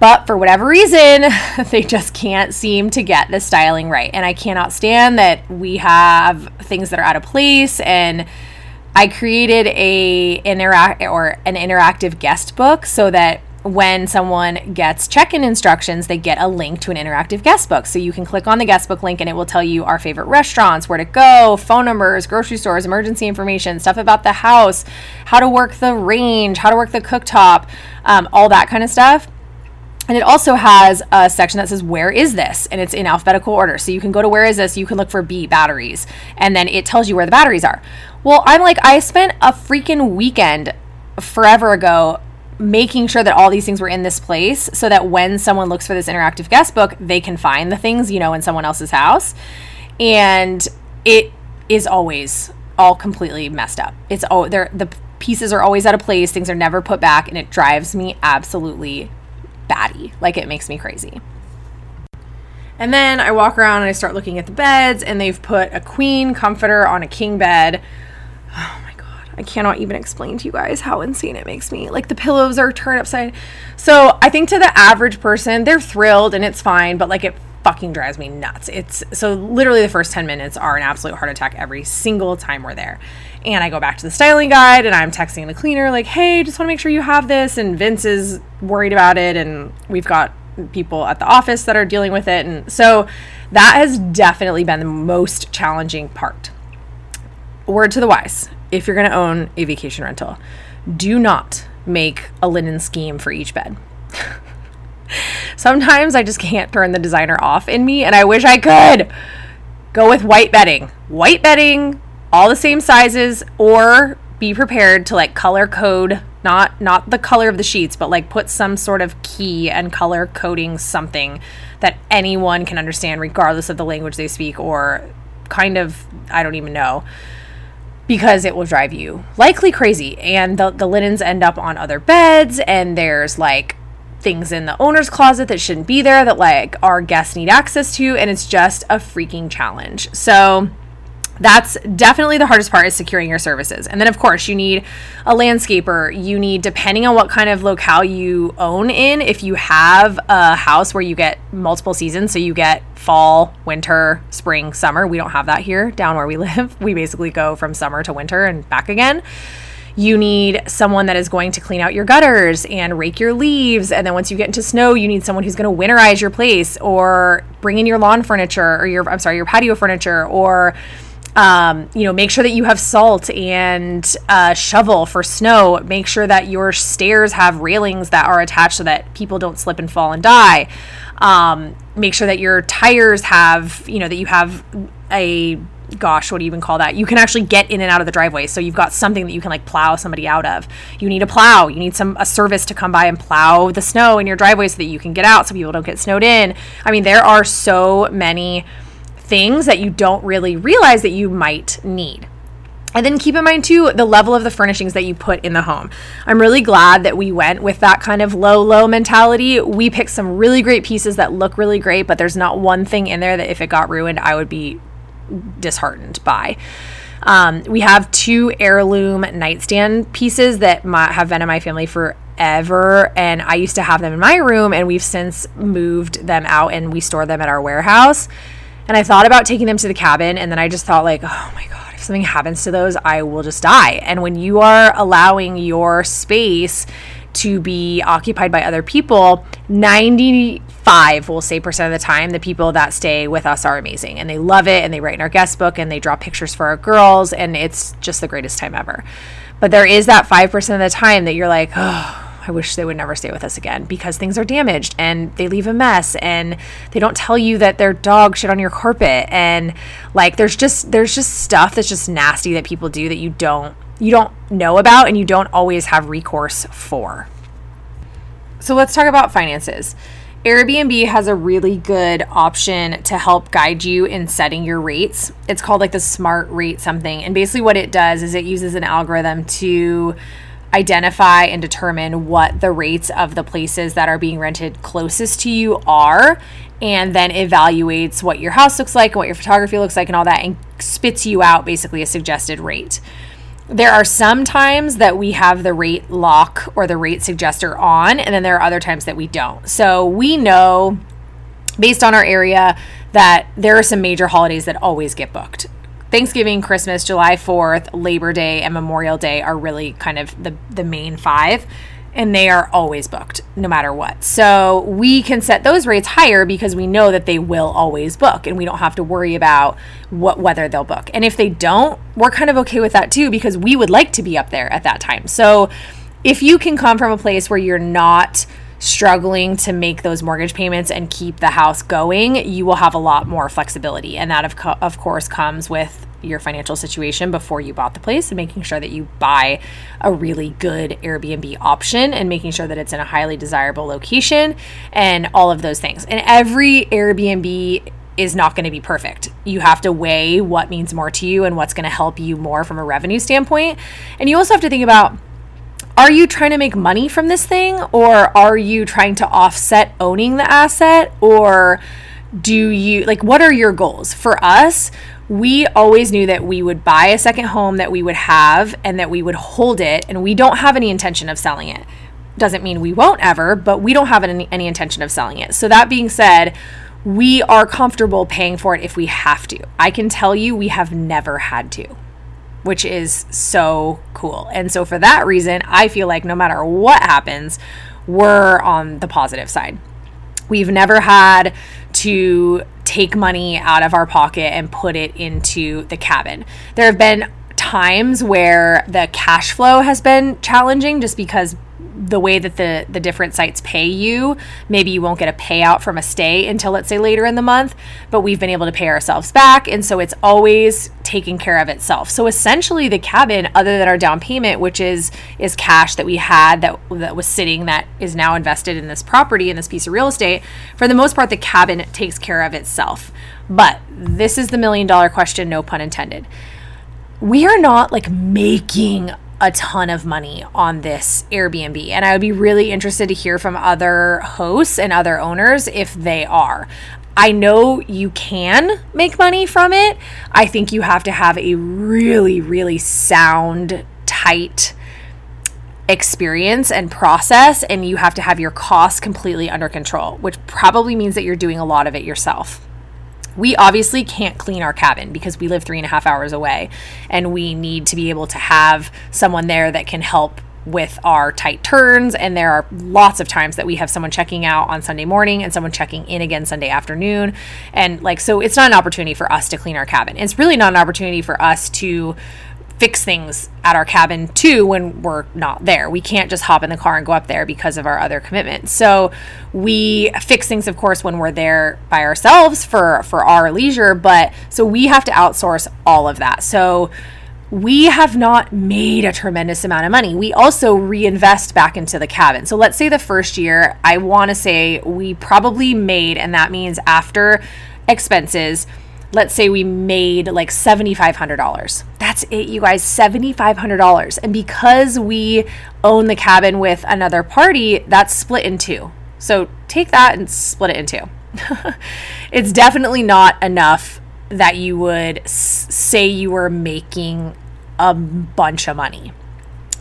But for whatever reason, they just can't seem to get the styling right. And I cannot stand that we have things that are out of place and I created a interact or an interactive guest book so that when someone gets check-in instructions, they get a link to an interactive guest book. So you can click on the guest book link and it will tell you our favorite restaurants, where to go, phone numbers, grocery stores, emergency information, stuff about the house, how to work the range, how to work the cooktop, um, all that kind of stuff. And it also has a section that says, Where is this? And it's in alphabetical order. So you can go to Where is this? You can look for B batteries. And then it tells you where the batteries are. Well, I'm like, I spent a freaking weekend forever ago making sure that all these things were in this place so that when someone looks for this interactive guest book, they can find the things, you know, in someone else's house. And it is always all completely messed up. It's oh, they're the pieces are always out of place, things are never put back, and it drives me absolutely batty. Like it makes me crazy. And then I walk around and I start looking at the beds, and they've put a queen comforter on a king bed Oh my god, I cannot even explain to you guys how insane it makes me. Like the pillows are turned upside. So I think to the average person, they're thrilled and it's fine, but like it fucking drives me nuts. It's so literally the first 10 minutes are an absolute heart attack every single time we're there. And I go back to the styling guide and I'm texting the cleaner, like, hey, just want to make sure you have this. And Vince is worried about it. And we've got people at the office that are dealing with it. And so that has definitely been the most challenging part word to the wise if you're going to own a vacation rental do not make a linen scheme for each bed. Sometimes I just can't turn the designer off in me, and I wish I could. Go with white bedding. White bedding, all the same sizes, or be prepared to like color code not not the color of the sheets but like put some sort of key and color coding something that anyone can understand regardless of the language they speak or kind of I don't even know because it will drive you likely crazy and the, the linens end up on other beds and there's like things in the owner's closet that shouldn't be there that like our guests need access to and it's just a freaking challenge. So that's definitely the hardest part is securing your services. And then of course you need a landscaper. You need depending on what kind of locale you own in if you have a house where you get multiple seasons so you get fall winter spring summer we don't have that here down where we live. We basically go from summer to winter and back again you need someone that is going to clean out your gutters and rake your leaves. And then once you get into snow, you need someone who's going to winterize your place or bring in your lawn furniture or your, I'm sorry, your patio furniture or um, you know, make sure that you have salt and a shovel for snow. Make sure that your stairs have railings that are attached so that people don't slip and fall and die. Um, make sure that your tires have, you know, that you have a gosh, what do you even call that? You can actually get in and out of the driveway. So you've got something that you can like plow somebody out of. You need a plow. You need some a service to come by and plow the snow in your driveway so that you can get out so people don't get snowed in. I mean, there are so many things that you don't really realize that you might need. And then keep in mind too the level of the furnishings that you put in the home. I'm really glad that we went with that kind of low, low mentality. We picked some really great pieces that look really great, but there's not one thing in there that if it got ruined, I would be disheartened by. Um, we have two heirloom nightstand pieces that my, have been in my family forever, and I used to have them in my room, and we've since moved them out and we store them at our warehouse. And I thought about taking them to the cabin, and then I just thought, like, oh my God, if something happens to those, I will just die. And when you are allowing your space to be occupied by other people, 95, we'll say, percent of the time, the people that stay with us are amazing and they love it and they write in our guest book and they draw pictures for our girls, and it's just the greatest time ever. But there is that 5% of the time that you're like, oh, I wish they would never stay with us again because things are damaged and they leave a mess and they don't tell you that their dog shit on your carpet and like there's just there's just stuff that's just nasty that people do that you don't you don't know about and you don't always have recourse for. So let's talk about finances. Airbnb has a really good option to help guide you in setting your rates. It's called like the smart rate something. And basically, what it does is it uses an algorithm to identify and determine what the rates of the places that are being rented closest to you are and then evaluates what your house looks like and what your photography looks like and all that and spits you out basically a suggested rate. There are some times that we have the rate lock or the rate suggester on, and then there are other times that we don't. So we know based on our area that there are some major holidays that always get booked. Thanksgiving, Christmas, July 4th, Labor Day, and Memorial Day are really kind of the, the main five. And they are always booked no matter what. So we can set those rates higher because we know that they will always book and we don't have to worry about what whether they'll book. And if they don't, we're kind of okay with that too because we would like to be up there at that time. So if you can come from a place where you're not struggling to make those mortgage payments and keep the house going, you will have a lot more flexibility. And that, of, co- of course, comes with your financial situation before you bought the place and making sure that you buy a really good Airbnb option and making sure that it's in a highly desirable location and all of those things. And every Airbnb is not going to be perfect. You have to weigh what means more to you and what's going to help you more from a revenue standpoint. And you also have to think about are you trying to make money from this thing or are you trying to offset owning the asset or do you like what are your goals for us we always knew that we would buy a second home that we would have and that we would hold it and we don't have any intention of selling it doesn't mean we won't ever but we don't have any, any intention of selling it so that being said we are comfortable paying for it if we have to i can tell you we have never had to which is so cool. And so, for that reason, I feel like no matter what happens, we're on the positive side. We've never had to take money out of our pocket and put it into the cabin. There have been times where the cash flow has been challenging just because the way that the the different sites pay you maybe you won't get a payout from a stay until let's say later in the month but we've been able to pay ourselves back and so it's always taking care of itself. So essentially the cabin other than our down payment which is is cash that we had that that was sitting that is now invested in this property in this piece of real estate for the most part the cabin takes care of itself. But this is the million dollar question no pun intended. We are not like making a ton of money on this Airbnb. And I would be really interested to hear from other hosts and other owners if they are. I know you can make money from it. I think you have to have a really, really sound, tight experience and process, and you have to have your costs completely under control, which probably means that you're doing a lot of it yourself we obviously can't clean our cabin because we live three and a half hours away and we need to be able to have someone there that can help with our tight turns and there are lots of times that we have someone checking out on Sunday morning and someone checking in again Sunday afternoon and like so it's not an opportunity for us to clean our cabin. It's really not an opportunity for us to fix things at our cabin too when we're not there. We can't just hop in the car and go up there because of our other commitments. So we fix things of course when we're there by ourselves for for our leisure, but so we have to outsource all of that. So we have not made a tremendous amount of money. We also reinvest back into the cabin. So let's say the first year, I want to say we probably made and that means after expenses let's say we made like $7,500. That's it, you guys, $7,500. And because we own the cabin with another party, that's split in two. So take that and split it in two. it's definitely not enough that you would s- say you were making a bunch of money.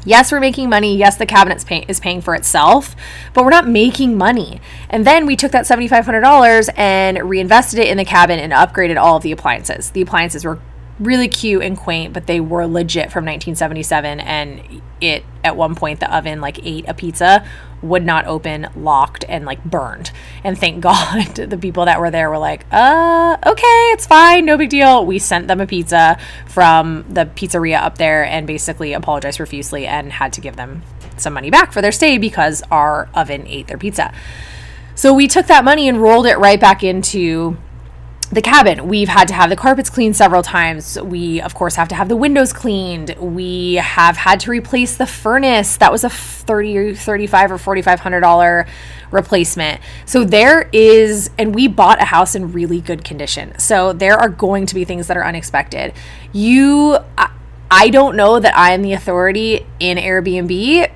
Yes, we're making money. Yes, the cabinet pay- is paying for itself, but we're not making money. And then we took that $7,500 and reinvested it in the cabin and upgraded all of the appliances. The appliances were really cute and quaint, but they were legit from 1977. And it, at one point, the oven like ate a pizza, would not open, locked, and like burned. And thank God the people that were there were like, uh, okay, it's fine, no big deal. We sent them a pizza from the pizzeria up there and basically apologized profusely and had to give them some money back for their stay because our oven ate their pizza. So we took that money and rolled it right back into the cabin. We've had to have the carpets cleaned several times. We, of course, have to have the windows cleaned. We have had to replace the furnace. That was a 30 or 35 or 4500 dollar replacement. So there is and we bought a house in really good condition. So there are going to be things that are unexpected. You I, I don't know that I am the authority in Airbnb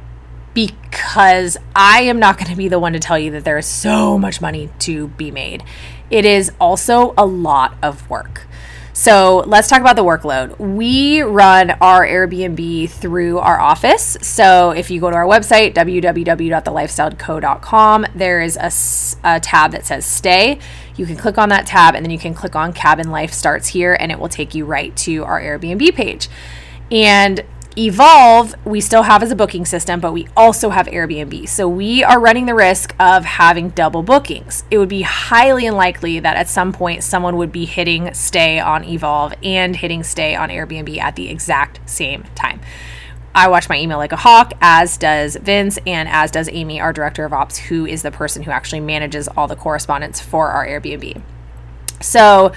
because I am not going to be the one to tell you that there is so much money to be made it is also a lot of work. So let's talk about the workload. We run our Airbnb through our office. So if you go to our website, www.thelifestyledco.com, there is a, a, tab that says stay. You can click on that tab and then you can click on cabin life starts here and it will take you right to our Airbnb page. And Evolve, we still have as a booking system, but we also have Airbnb. So we are running the risk of having double bookings. It would be highly unlikely that at some point someone would be hitting stay on Evolve and hitting stay on Airbnb at the exact same time. I watch my email like a hawk, as does Vince, and as does Amy, our director of ops, who is the person who actually manages all the correspondence for our Airbnb. So,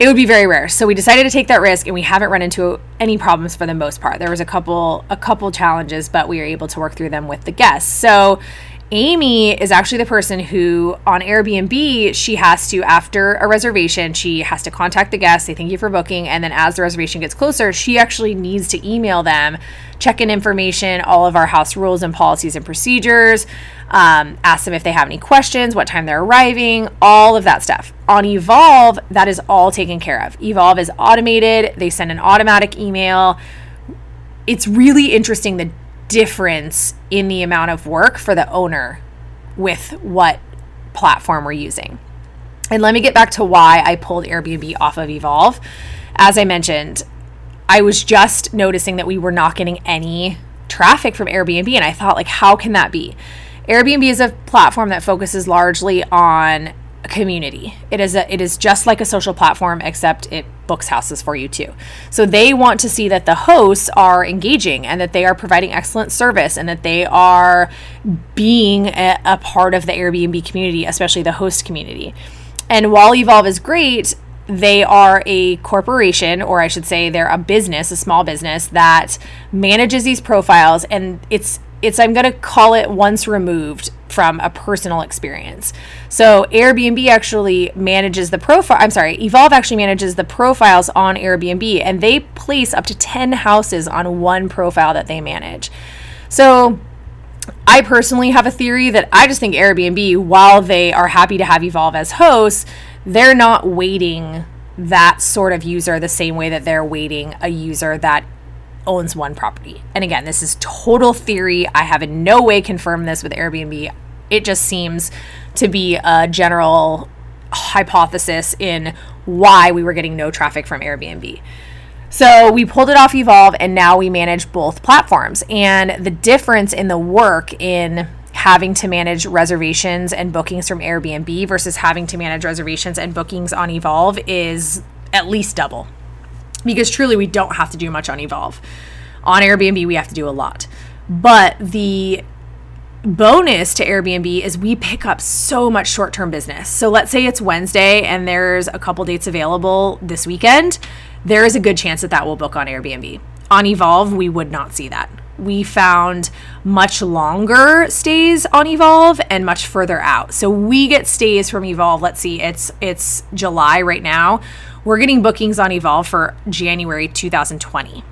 it would be very rare. So we decided to take that risk and we haven't run into any problems for the most part. There was a couple a couple challenges, but we were able to work through them with the guests. So Amy is actually the person who on Airbnb, she has to, after a reservation, she has to contact the guest, say thank you for booking. And then as the reservation gets closer, she actually needs to email them, check in information, all of our house rules and policies and procedures, um, ask them if they have any questions, what time they're arriving, all of that stuff. On Evolve, that is all taken care of. Evolve is automated, they send an automatic email. It's really interesting the difference in the amount of work for the owner with what platform we're using. And let me get back to why I pulled Airbnb off of Evolve. As I mentioned, I was just noticing that we were not getting any traffic from Airbnb and I thought like how can that be? Airbnb is a platform that focuses largely on community. It is a it is just like a social platform except it books houses for you too. So they want to see that the hosts are engaging and that they are providing excellent service and that they are being a, a part of the Airbnb community, especially the host community. And while Evolve is great, they are a corporation, or I should say, they're a business, a small business that manages these profiles, and it's it's I'm going to call it once removed from a personal experience. So Airbnb actually manages the profile. I'm sorry, Evolve actually manages the profiles on Airbnb, and they place up to ten houses on one profile that they manage. So I personally have a theory that I just think Airbnb, while they are happy to have Evolve as hosts, they're not weighting that sort of user the same way that they're weighting a user that owns one property. And again, this is total theory. I have in no way confirmed this with Airbnb. It just seems to be a general hypothesis in why we were getting no traffic from Airbnb. So we pulled it off Evolve and now we manage both platforms. And the difference in the work in having to manage reservations and bookings from Airbnb versus having to manage reservations and bookings on Evolve is at least double. Because truly, we don't have to do much on Evolve. On Airbnb, we have to do a lot. But the bonus to Airbnb is we pick up so much short term business. So let's say it's Wednesday and there's a couple dates available this weekend. There is a good chance that that will book on Airbnb. On Evolve, we would not see that we found much longer stays on Evolve and much further out. So we get stays from Evolve. Let's see, it's it's July right now. We're getting bookings on Evolve for January 2020.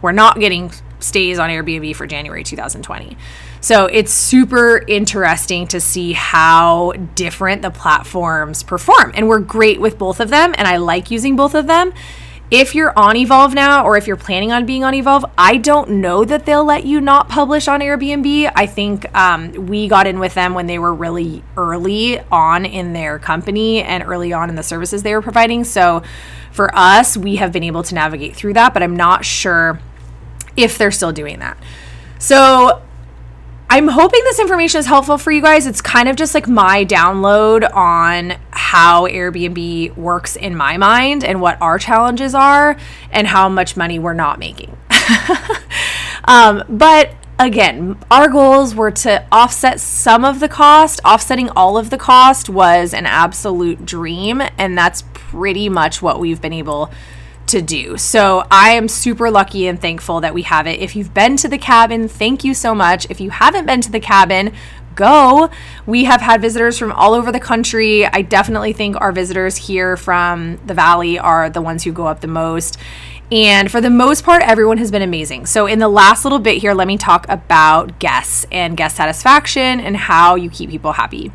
We're not getting stays on Airbnb for January 2020. So it's super interesting to see how different the platforms perform. And we're great with both of them, and I like using both of them if you're on Evolve now or if you're planning on being on Evolve, I don't know that they'll let you not publish on Airbnb. I think um, we got in with them when they were really early on in their company and early on in the services they were providing. So for us, we have been able to navigate through that, but I'm not sure if they're still doing that. So I'm hoping this information is helpful for you guys. It's kind of just like my download on how Airbnb works in my mind and what our challenges are and how much money we're not making. um, but again, our goals were to offset some of the cost. Offsetting all of the cost was an absolute dream, and that's pretty much what we've been able to do. So I am super lucky and thankful that we have it. If you've been to the cabin, thank you so much. If you haven't been to the cabin, go. We have had visitors from all over the country. I definitely think our visitors here from the valley are the ones who go up the most. And for the most part, everyone has been amazing. So, in the last little bit here, let me talk about guests and guest satisfaction and how you keep people happy.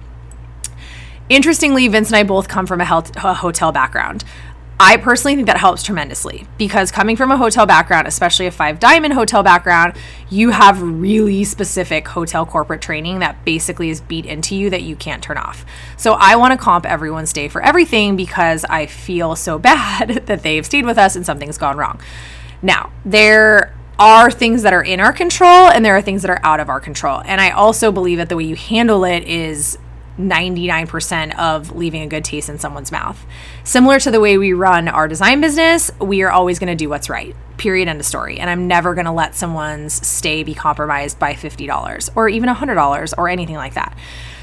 Interestingly, Vince and I both come from a, health, a hotel background. I personally think that helps tremendously because coming from a hotel background, especially a five diamond hotel background, you have really specific hotel corporate training that basically is beat into you that you can't turn off. So I want to comp everyone's day for everything because I feel so bad that they've stayed with us and something's gone wrong. Now, there are things that are in our control and there are things that are out of our control. And I also believe that the way you handle it is 99% of leaving a good taste in someone's mouth. Similar to the way we run our design business, we are always going to do what's right. Period. End of story. And I'm never going to let someone's stay be compromised by $50 or even $100 or anything like that.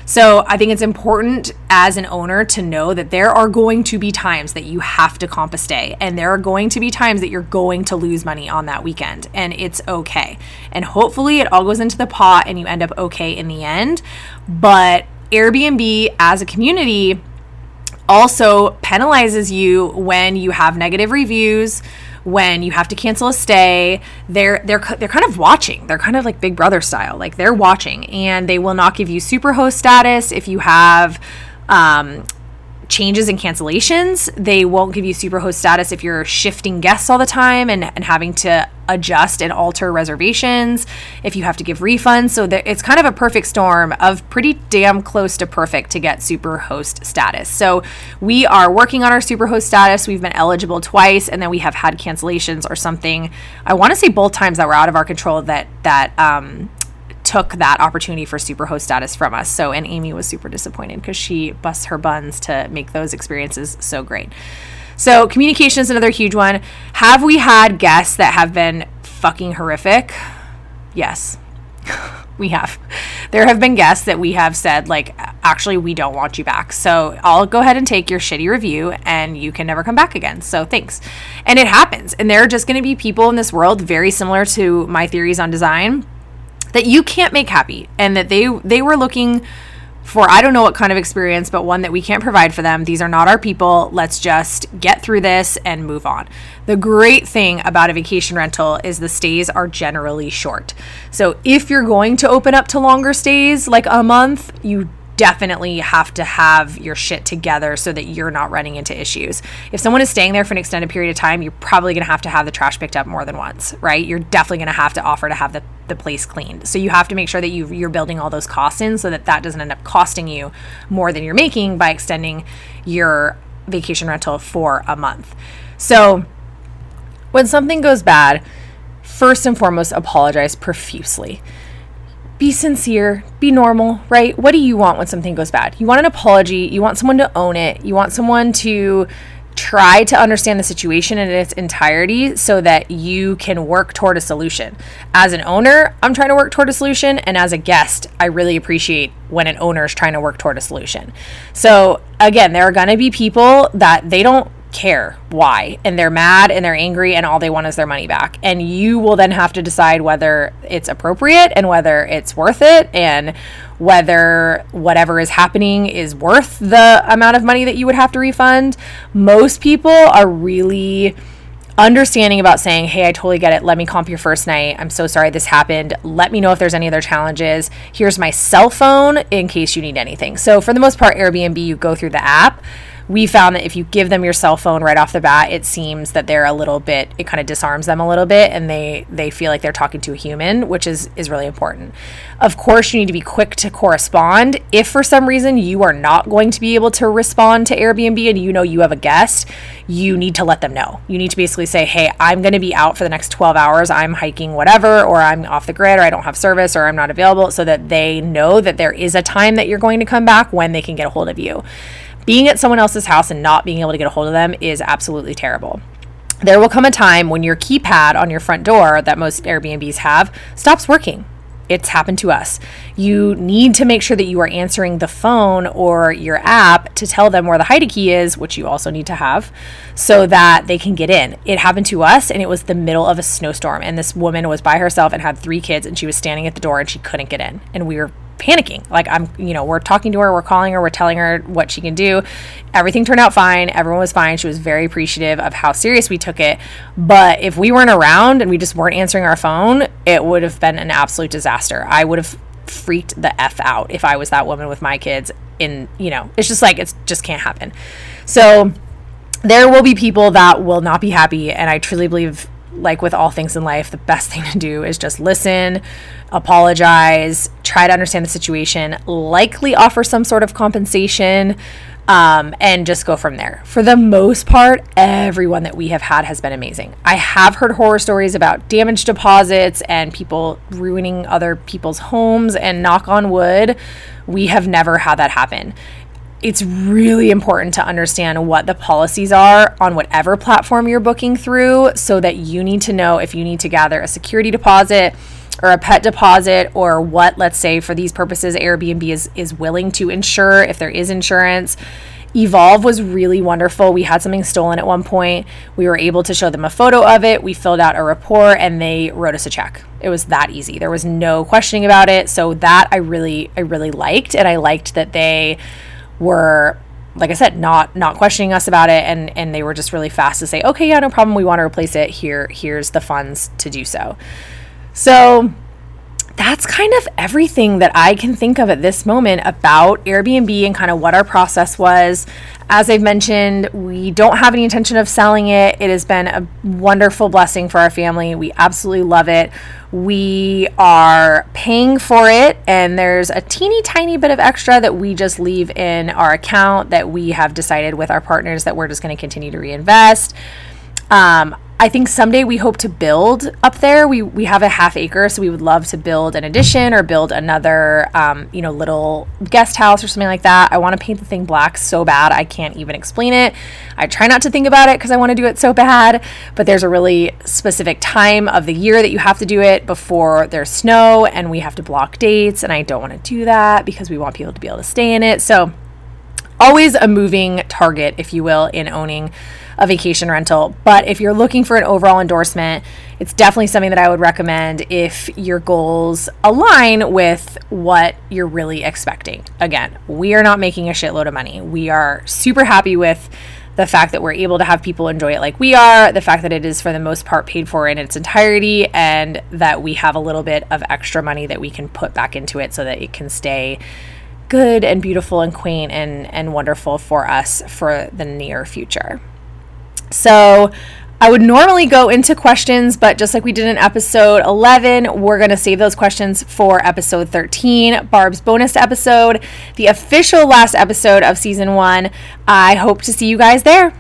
So I think it's important as an owner to know that there are going to be times that you have to comp a stay, and there are going to be times that you're going to lose money on that weekend, and it's okay. And hopefully it all goes into the pot and you end up okay in the end. But Airbnb as a community also penalizes you when you have negative reviews when you have to cancel a stay. They're they're they're kind of watching. They're kind of like big brother style. Like they're watching and they will not give you superhost status if you have um, changes and cancellations. They won't give you superhost status if you're shifting guests all the time and, and having to adjust and alter reservations, if you have to give refunds. So there, it's kind of a perfect storm of pretty damn close to perfect to get superhost status. So we are working on our superhost status. We've been eligible twice, and then we have had cancellations or something. I want to say both times that were out of our control that that um, took that opportunity for superhost status from us. So, and Amy was super disappointed because she busts her buns to make those experiences so great. So, communication is another huge one. Have we had guests that have been fucking horrific? Yes. we have. There have been guests that we have said, like, actually, we don't want you back. So I'll go ahead and take your shitty review and you can never come back again. So thanks. And it happens. And there are just going to be people in this world very similar to my theories on design that you can't make happy and that they they were looking for I don't know what kind of experience, but one that we can't provide for them. These are not our people. Let's just get through this and move on. The great thing about a vacation rental is the stays are generally short. So if you're going to open up to longer stays, like a month, you definitely have to have your shit together so that you're not running into issues. If someone is staying there for an extended period of time, you're probably going to have to have the trash picked up more than once, right? You're definitely going to have to offer to have the, the place cleaned. So you have to make sure that you you're building all those costs in so that that doesn't end up costing you more than you're making by extending your vacation rental for a month. So when something goes bad, first and foremost apologize profusely be sincere, be normal, right? What do you want when something goes bad? You want an apology, you want someone to own it, you want someone to try to understand the situation in its entirety so that you can work toward a solution. As an owner, I'm trying to work toward a solution, and as a guest, I really appreciate when an owner is trying to work toward a solution. So, again, there are going to be people that they don't care why and they're mad and they're angry and all they want is their money back and you will then have to decide whether it's appropriate and whether it's worth it and whether whatever is happening is worth the amount of money that you would have to refund most people are really understanding about saying, hey, I totally get it. Let me comp your first night. I'm so sorry this happened. Let me know if there's any other challenges. Here's my cell phone in case you need anything. So, for the most part, Airbnb, you go through the app we found that if you give them your cell phone right off the bat, it seems that they're a little bit it kind of disarms them a little bit and they they feel like they're talking to a human, which is is really important. Of course, you need to be quick to correspond. If for some reason you are not going to be able to respond to Airbnb and you know you have a guest, you need to let them know. You need to basically say, "Hey, I'm going to be out for the next 12 hours. I'm hiking whatever or I'm off the grid or I don't have service or I'm not available" so that they know that there is a time that you're going to come back when they can get a hold of you being at someone else's house and not being able to get a hold of them is absolutely terrible. There will come a time when your keypad on your front door that most Airbnbs have stops working. It's happened to us. You need to make sure that you are answering the phone or your app to tell them where the hide key is, which you also need to have, so that they can get in. It happened to us, and it was the middle of a snowstorm. And this woman was by herself and had three kids, and she was standing at the door and she couldn't get in. And we were panicking. Like I'm, you know, we're talking to her, we're calling her, we're telling her what she can do. Everything turned out fine. Everyone was fine. She was very appreciative of how serious we took it. But if we weren't around and we just weren't answering our phone, it would have been an absolute disaster. I would have freaked the f out if I was that woman with my kids in, you know, it's just like it just can't happen. So there will be people that will not be happy and I truly believe like with all things in life, the best thing to do is just listen, apologize, try to understand the situation, likely offer some sort of compensation, um, and just go from there. For the most part, everyone that we have had has been amazing. I have heard horror stories about damage deposits and people ruining other people's homes, and knock on wood, we have never had that happen it's really important to understand what the policies are on whatever platform you're booking through so that you need to know if you need to gather a security deposit or a pet deposit or what let's say for these purposes Airbnb is is willing to insure if there is insurance. Evolve was really wonderful. We had something stolen at one point. We were able to show them a photo of it. We filled out a report and they wrote us a check. It was that easy. There was no questioning about it. So that I really I really liked and I liked that they were like I said, not not questioning us about it, and and they were just really fast to say, okay, yeah, no problem, we want to replace it. Here, here's the funds to do so. So that's kind of everything that I can think of at this moment about Airbnb and kind of what our process was. As I've mentioned, we don't have any intention of selling it. It has been a wonderful blessing for our family. We absolutely love it. We are paying for it, and there's a teeny tiny bit of extra that we just leave in our account that we have decided with our partners that we're just going to continue to reinvest. Um, I think someday we hope to build up there. We we have a half acre, so we would love to build an addition or build another, um, you know, little guest house or something like that. I want to paint the thing black so bad I can't even explain it. I try not to think about it because I want to do it so bad, but there's a really specific time of the year that you have to do it before there's snow, and we have to block dates, and I don't want to do that because we want people to be able to stay in it. So always a moving target, if you will, in owning a vacation rental. But if you're looking for an overall endorsement, it's definitely something that I would recommend if your goals align with what you're really expecting. Again, we are not making a shitload of money. We are super happy with the fact that we're able to have people enjoy it like we are, the fact that it is for the most part paid for in its entirety, and that we have a little bit of extra money that we can put back into it so that it can stay good and beautiful and quaint and, and wonderful for us for the near future. So I would normally go into questions, but just like we did in episode 11, we're going to save those questions for episode 13, Barb's bonus episode, the official last episode of season one. I hope to see you guys there.